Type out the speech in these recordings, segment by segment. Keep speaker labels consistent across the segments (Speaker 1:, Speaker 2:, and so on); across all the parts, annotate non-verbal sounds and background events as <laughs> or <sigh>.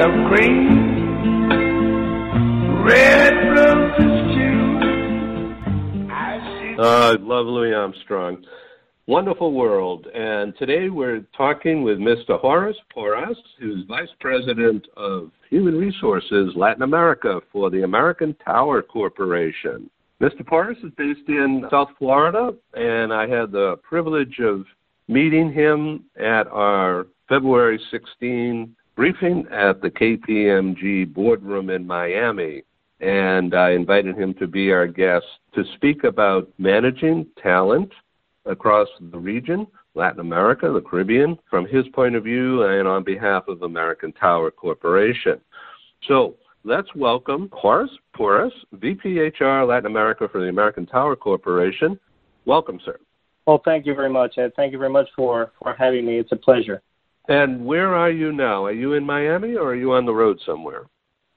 Speaker 1: of cream, red roses too. I
Speaker 2: Uh, love Louis Armstrong. Wonderful world. And today we're talking with Mr. Horace Porrás, who's Vice President of Human Resources Latin America for the American Tower Corporation. Mr. Porrás is based in South Florida, and I had the privilege of meeting him at our February 16 briefing at the KPMG boardroom in Miami. And I invited him to be our guest to speak about managing talent across the region, Latin America, the Caribbean, from his point of view and on behalf of American Tower Corporation. So let's welcome Horace Porrás, VPHR Latin America for the American Tower Corporation. Welcome, sir.
Speaker 3: Well, thank you very much, Ed. Thank you very much for, for having me. It's a pleasure.
Speaker 2: And where are you now? Are you in Miami or are you on the road somewhere?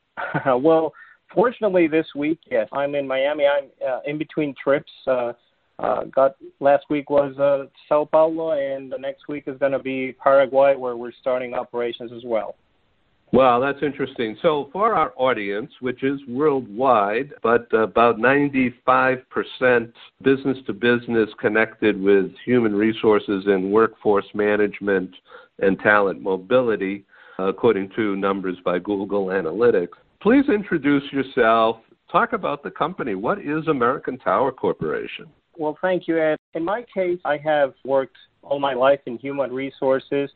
Speaker 2: <laughs>
Speaker 3: well, fortunately, this week, yes, I'm in Miami. I'm uh, in between trips. Uh, uh, got last week was uh, Sao Paulo, and the next week is going to be Paraguay, where we're starting operations as well.
Speaker 2: Well, that's interesting. So, for our audience, which is worldwide, but about 95% business to business connected with human resources and workforce management and talent mobility, according to numbers by Google Analytics, please introduce yourself. Talk about the company. What is American Tower Corporation?
Speaker 3: Well, thank you, Ed. In my case, I have worked all my life in human resources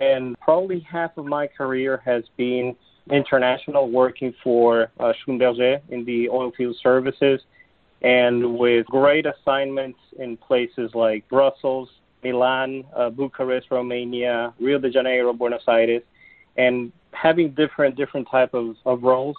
Speaker 3: and probably half of my career has been international, working for uh, in the oilfield services, and with great assignments in places like Brussels, Milan, uh, Bucharest, Romania, Rio de Janeiro, Buenos Aires, and having different different type of, of roles,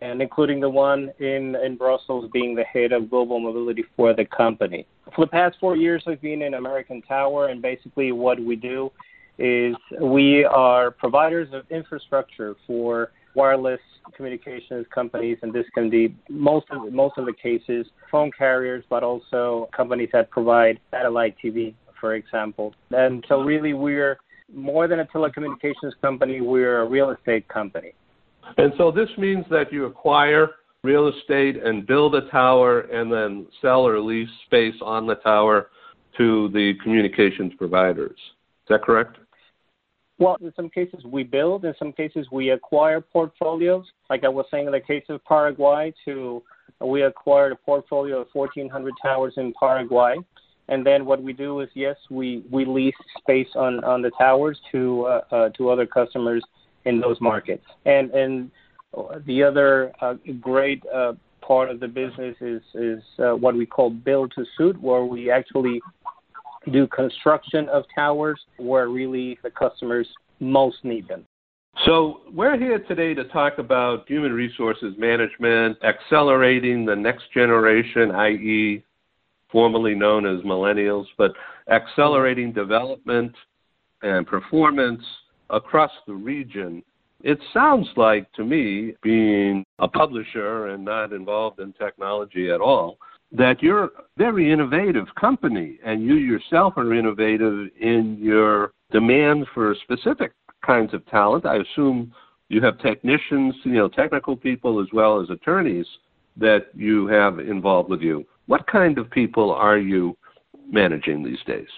Speaker 3: and including the one in in Brussels being the head of global mobility for the company. For the past four years, I've been in American Tower, and basically what we do is we are providers of infrastructure for wireless communications companies, and this can be most of most of the cases phone carriers, but also companies that provide satellite TV, for example. And so, really, we're more than a telecommunications company; we're a real estate company.
Speaker 2: And so, this means that you acquire real estate and build a tower, and then sell or lease space on the tower to the communications providers. Is that correct?
Speaker 3: Well, in some cases we build, in some cases we acquire portfolios. Like I was saying in the case of Paraguay, to we acquired a portfolio of 1,400 towers in Paraguay, and then what we do is yes, we we lease space on on the towers to uh, uh, to other customers in those markets. And and the other uh, great uh, part of the business is is uh, what we call build to suit, where we actually do construction of towers where really the customers most need them.
Speaker 2: So, we're here today to talk about human resources management, accelerating the next generation, i.e., formerly known as millennials, but accelerating development and performance across the region. It sounds like to me, being a publisher and not involved in technology at all, that you're a very innovative company and you yourself are innovative in your demand for specific kinds of talent. I assume you have technicians, you know, technical people as well as attorneys that you have involved with you. What kind of people are you managing these days?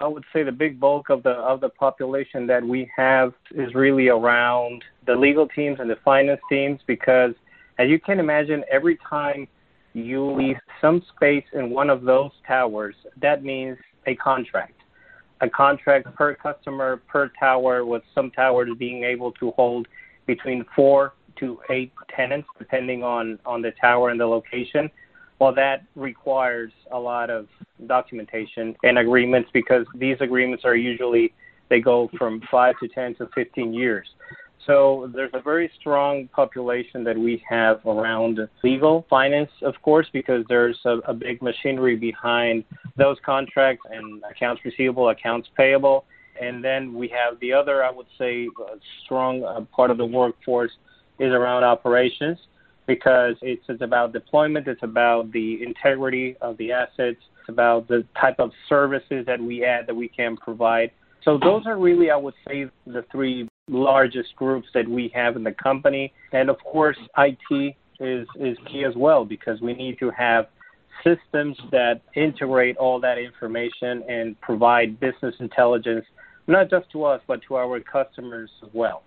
Speaker 3: I would say the big bulk of the of the population that we have is really around the legal teams and the finance teams because as you can imagine every time you lease some space in one of those towers, that means a contract. A contract per customer per tower, with some towers being able to hold between four to eight tenants, depending on, on the tower and the location. Well, that requires a lot of documentation and agreements because these agreements are usually they go from five to ten to fifteen years. So there's a very strong population that we have around legal, finance, of course, because there's a, a big machinery behind those contracts and accounts receivable, accounts payable. And then we have the other, I would say, strong uh, part of the workforce is around operations because it's, it's about deployment, it's about the integrity of the assets, it's about the type of services that we add that we can provide. So those are really, I would say, the three largest groups that we have in the company. And of course, IT is, is key as well because we need to have systems that integrate all that information and provide business intelligence, not just to us, but to our customers as well.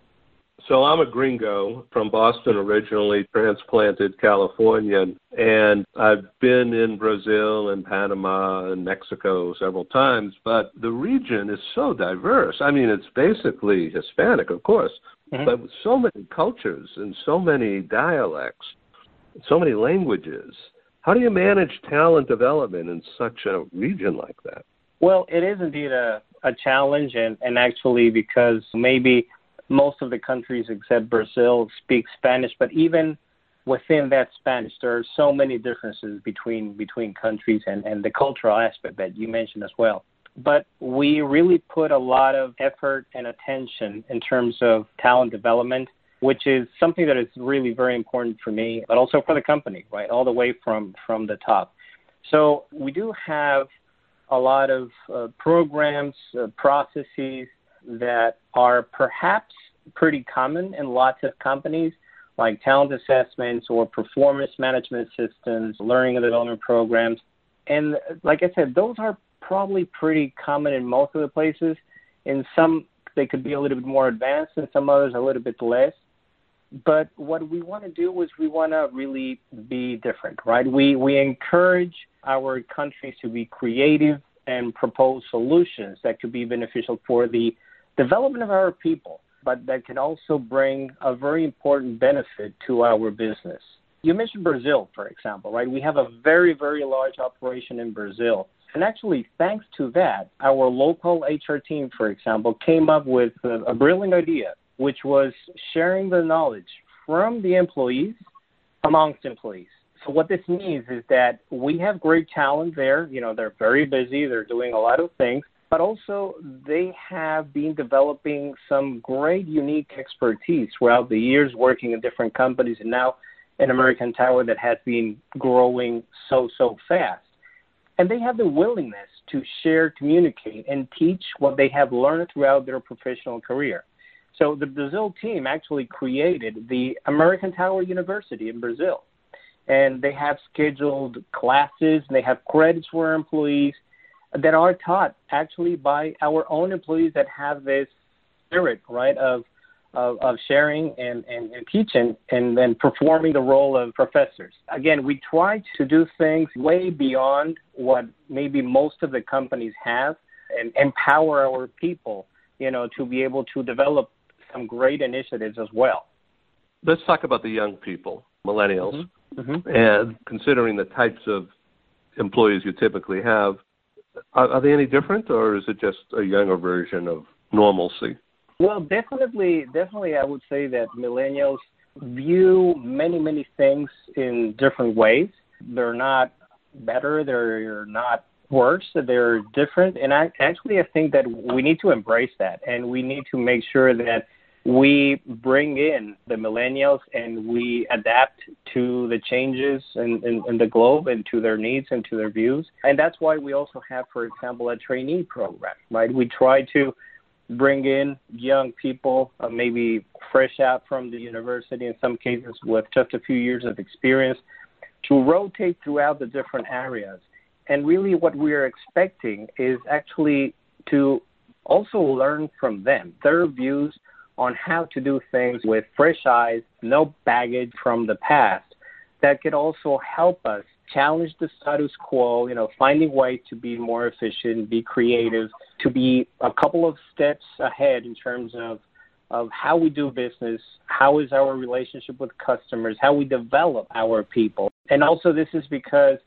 Speaker 2: So I'm a gringo from Boston originally, transplanted California, and I've been in Brazil and Panama and Mexico several times, but the region is so diverse. I mean, it's basically Hispanic, of course, mm-hmm. but with so many cultures and so many dialects, so many languages. How do you manage talent development in such a region like that?
Speaker 3: Well, it is indeed a, a challenge, and, and actually, because maybe most of the countries except Brazil speak Spanish, but even within that Spanish, there are so many differences between between countries and, and the cultural aspect that you mentioned as well. But we really put a lot of effort and attention in terms of talent development, which is something that is really very important for me, but also for the company, right, all the way from from the top. So we do have a lot of uh, programs, uh, processes that are perhaps pretty common in lots of companies, like talent assessments or performance management systems, learning and development programs. And like I said, those are probably pretty common in most of the places. In some, they could be a little bit more advanced, and some others a little bit less. But what we want to do is we want to really be different, right? We we encourage our countries to be creative and propose solutions that could be beneficial for the development of our people, but that can also bring a very important benefit to our business. You mentioned Brazil, for example, right? We have a very, very large operation in Brazil. And actually, thanks to that, our local HR team, for example, came up with a, a brilliant idea, which was sharing the knowledge from the employees amongst employees. So what this means is that we have great talent there. You know, they're very busy. They're doing a lot of things but also they have been developing some great unique expertise throughout the years working in different companies and now in American Tower that has been growing so so fast. And they have the willingness to share, communicate, and teach what they have learned throughout their professional career. So the Brazil team actually created the American Tower University in Brazil. And they have scheduled classes, and they have credits for employees that are taught actually by our own employees that have this spirit, right, of of, of sharing and, and, and teaching and then performing the role of professors. Again, we try to do things way beyond what maybe most of the companies have and empower our people, you know, to be able to develop some great initiatives as well.
Speaker 2: Let's talk about the young people, millennials, mm-hmm. Mm-hmm. and considering the types of employees you typically have, are, are they any different, or is it just a younger version of normalcy?
Speaker 3: Well, definitely, definitely, I would say that millennials view many, many things in different ways. They're not better. They're not worse. They're different, and I actually I think that we need to embrace that, and we need to make sure that we bring in the millennials and we adapt to the changes in, in, in, the globe and to their needs and to their views. And that's why we also have, for example, a trainee program, right? We try to bring in young people, uh, maybe fresh out from the university in some cases with just a few years of experience, to rotate throughout the different areas. And really, what we are expecting is actually to also learn from them, their views on how to do things with fresh eyes, no baggage from the past, that could also help us challenge the status quo, you know, finding ways to be more efficient, be creative, to be a couple of steps ahead in terms of of how we do business, how is our relationship with customers, how we develop our people. And also this is because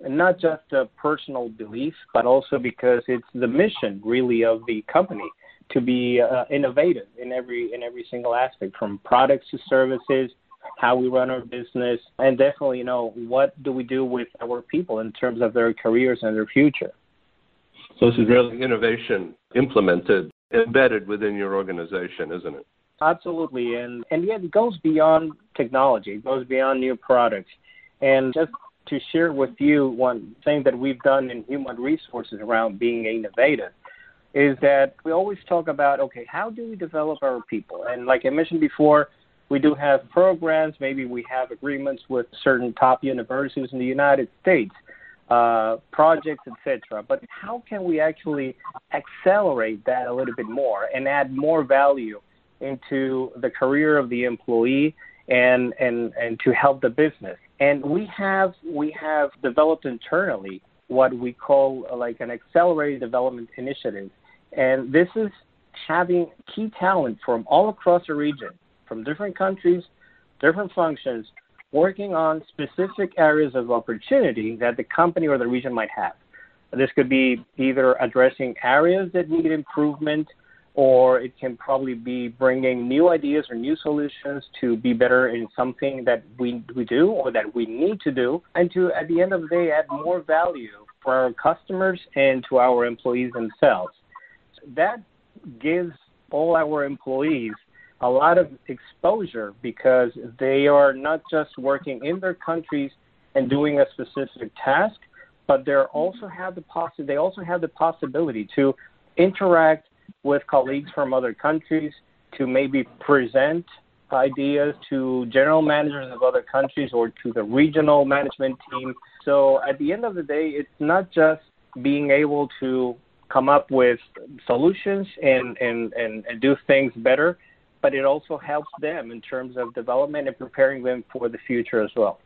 Speaker 3: not just a personal belief, but also because it's the mission really of the company to be uh, innovative in every in every single aspect, from products to services, how we run our business, and definitely, you know, what do we do with our people in terms of their careers and their future.
Speaker 2: So this is really innovation implemented, embedded within your organization, isn't it?
Speaker 3: Absolutely, and and yet it goes beyond technology. It goes beyond new products, and just to share with you one thing that we've done in human resources around being innovative is that we always talk about okay, how do we develop our people? And like I mentioned before, we do have programs. Maybe we have agreements with certain top universities in the United States, uh, projects, etc. But how can we actually accelerate that a little bit more and add more value into the career of the employee and and and to help the business? And we have we have developed internally what we call uh, like an accelerated development initiative, and this is having key talent from all across the region, from different countries, different functions, working on specific areas of opportunity that the company or the region might have. This could be either addressing areas that need improvement or it can probably be bringing new ideas or new solutions to be better in something that we, we do or that we need to do, and to, at the end of the day, add more value for our customers and to our employees themselves. That gives all our employees a lot of exposure because they are not just working in their countries and doing a specific task, but they also mm-hmm. have the possi- they also have the possibility to interact with colleagues from other countries to maybe present ideas to general managers of other countries or to the regional management team. So at the end of the day, it's not just being able to come up with solutions and, and, and, and do things better, but it also helps them in terms of development and preparing them for the future as well.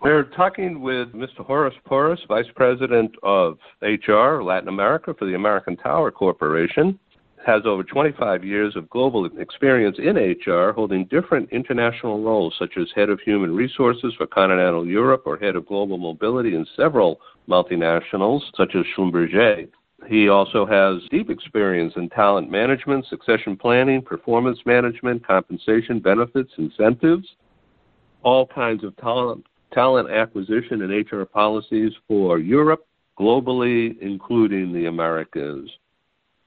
Speaker 2: We're talking with Mr. Horace Porrás, Vice President of HR Latin America for the American Tower Corporation. Has over 25 years of global experience in HR, holding different international roles such as Head of Human Resources for Continental Europe or Head of Global Mobility in several multinationals such as Schlumberger. He also has deep experience in talent management, succession planning, performance management, compensation, benefits, incentives, all kinds of talent talent acquisition and HR policies for Europe, globally, including the Americas.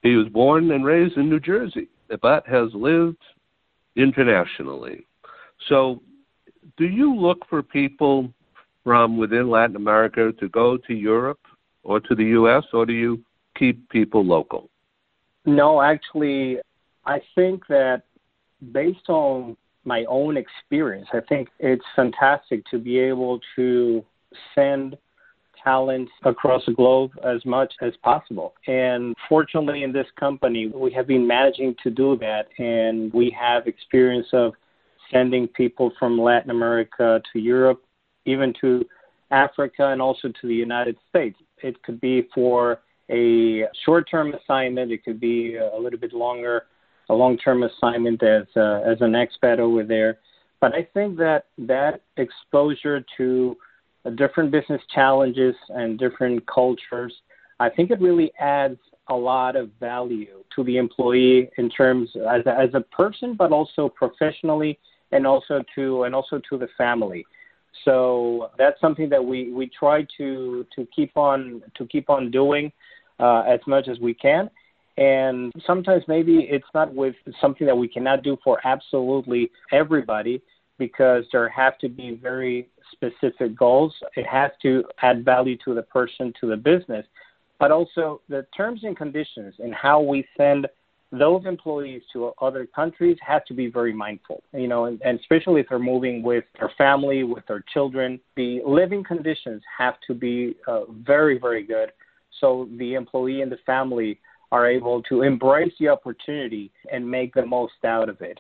Speaker 2: He was born and raised in New Jersey, but has lived internationally. So, do you look for people from within Latin America to go to Europe or to the U.S., or do you keep people local?
Speaker 3: No, actually, I think that based on my own experience. I think it's fantastic to be able to send talent across the globe as much as possible. And fortunately, in this company, we have been managing to do that, and we have experience of sending people from Latin America to Europe, even to Africa, and also to the United States. It could be for a short term assignment, it could be a little bit longer a long-term assignment as uh, as an expat over there. But I think that that exposure to different business challenges and different cultures, I think it really adds a lot of value to the employee in terms as a, as a person, but also professionally, and also to and also to the family. So that's something that we we try to to keep on to keep on doing uh, as much as we can. And sometimes maybe it's not with something that we cannot do for absolutely everybody because there have to be very specific goals. It has to add value to the person, to the business, but also the terms and conditions and how we send those employees to other countries have to be very mindful, you know, and, and especially if they're moving with their family, with their children, the living conditions have to be uh, very, very good. So the employee and the family are able to embrace the opportunity and make the most out of it.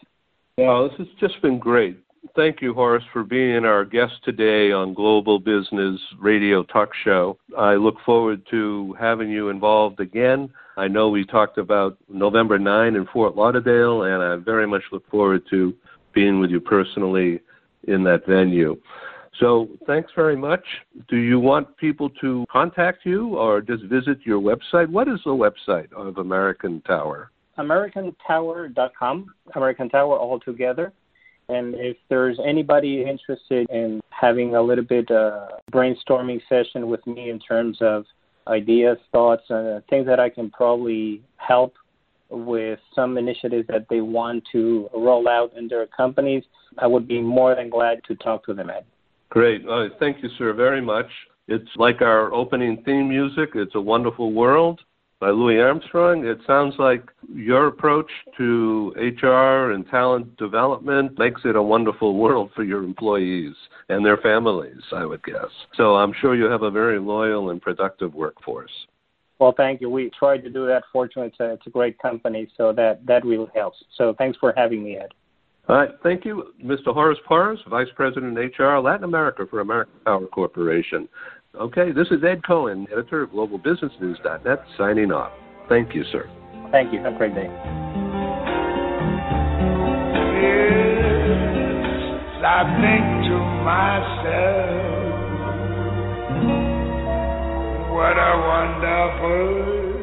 Speaker 2: Well, this has just been great. Thank you, Horace, for being our guest today on Global Business Radio Talk Show. I look forward to having you involved again. I know we talked about November 9 in Fort Lauderdale, and I very much look forward to being with you personally in that venue. So thanks very much. Do you want people to contact you or just visit your website? What is the website of American Tower?
Speaker 3: AmericanTower.com, American Tower all together. And if there's anybody interested in having a little bit uh, brainstorming session with me in terms of ideas, thoughts, uh, things that I can probably help with some initiatives that they want to roll out in their companies, I would be more than glad to talk to them, Ed.
Speaker 2: Great. Uh, thank you, sir, very much. It's like our opening theme music. It's a wonderful world, by Louis Armstrong. It sounds like your approach to HR and talent development makes it a wonderful world for your employees and their families, I would guess. So I'm sure you have a very loyal and productive workforce.
Speaker 3: Well, thank you. We tried to do that. Fortunately, it's a, it's a great company, so that, that really helps. So thanks for having me, Ed.
Speaker 2: All right. Thank you, Mr. Horace Porrás, Vice President HR, Latin America for American Tower Corporation. Okay, this is Ed Cohen, editor of GlobalBusinessNews.net, signing off. Thank you, sir.
Speaker 3: Thank you. Have a great day.
Speaker 1: Yes, I think to myself, what a wonderful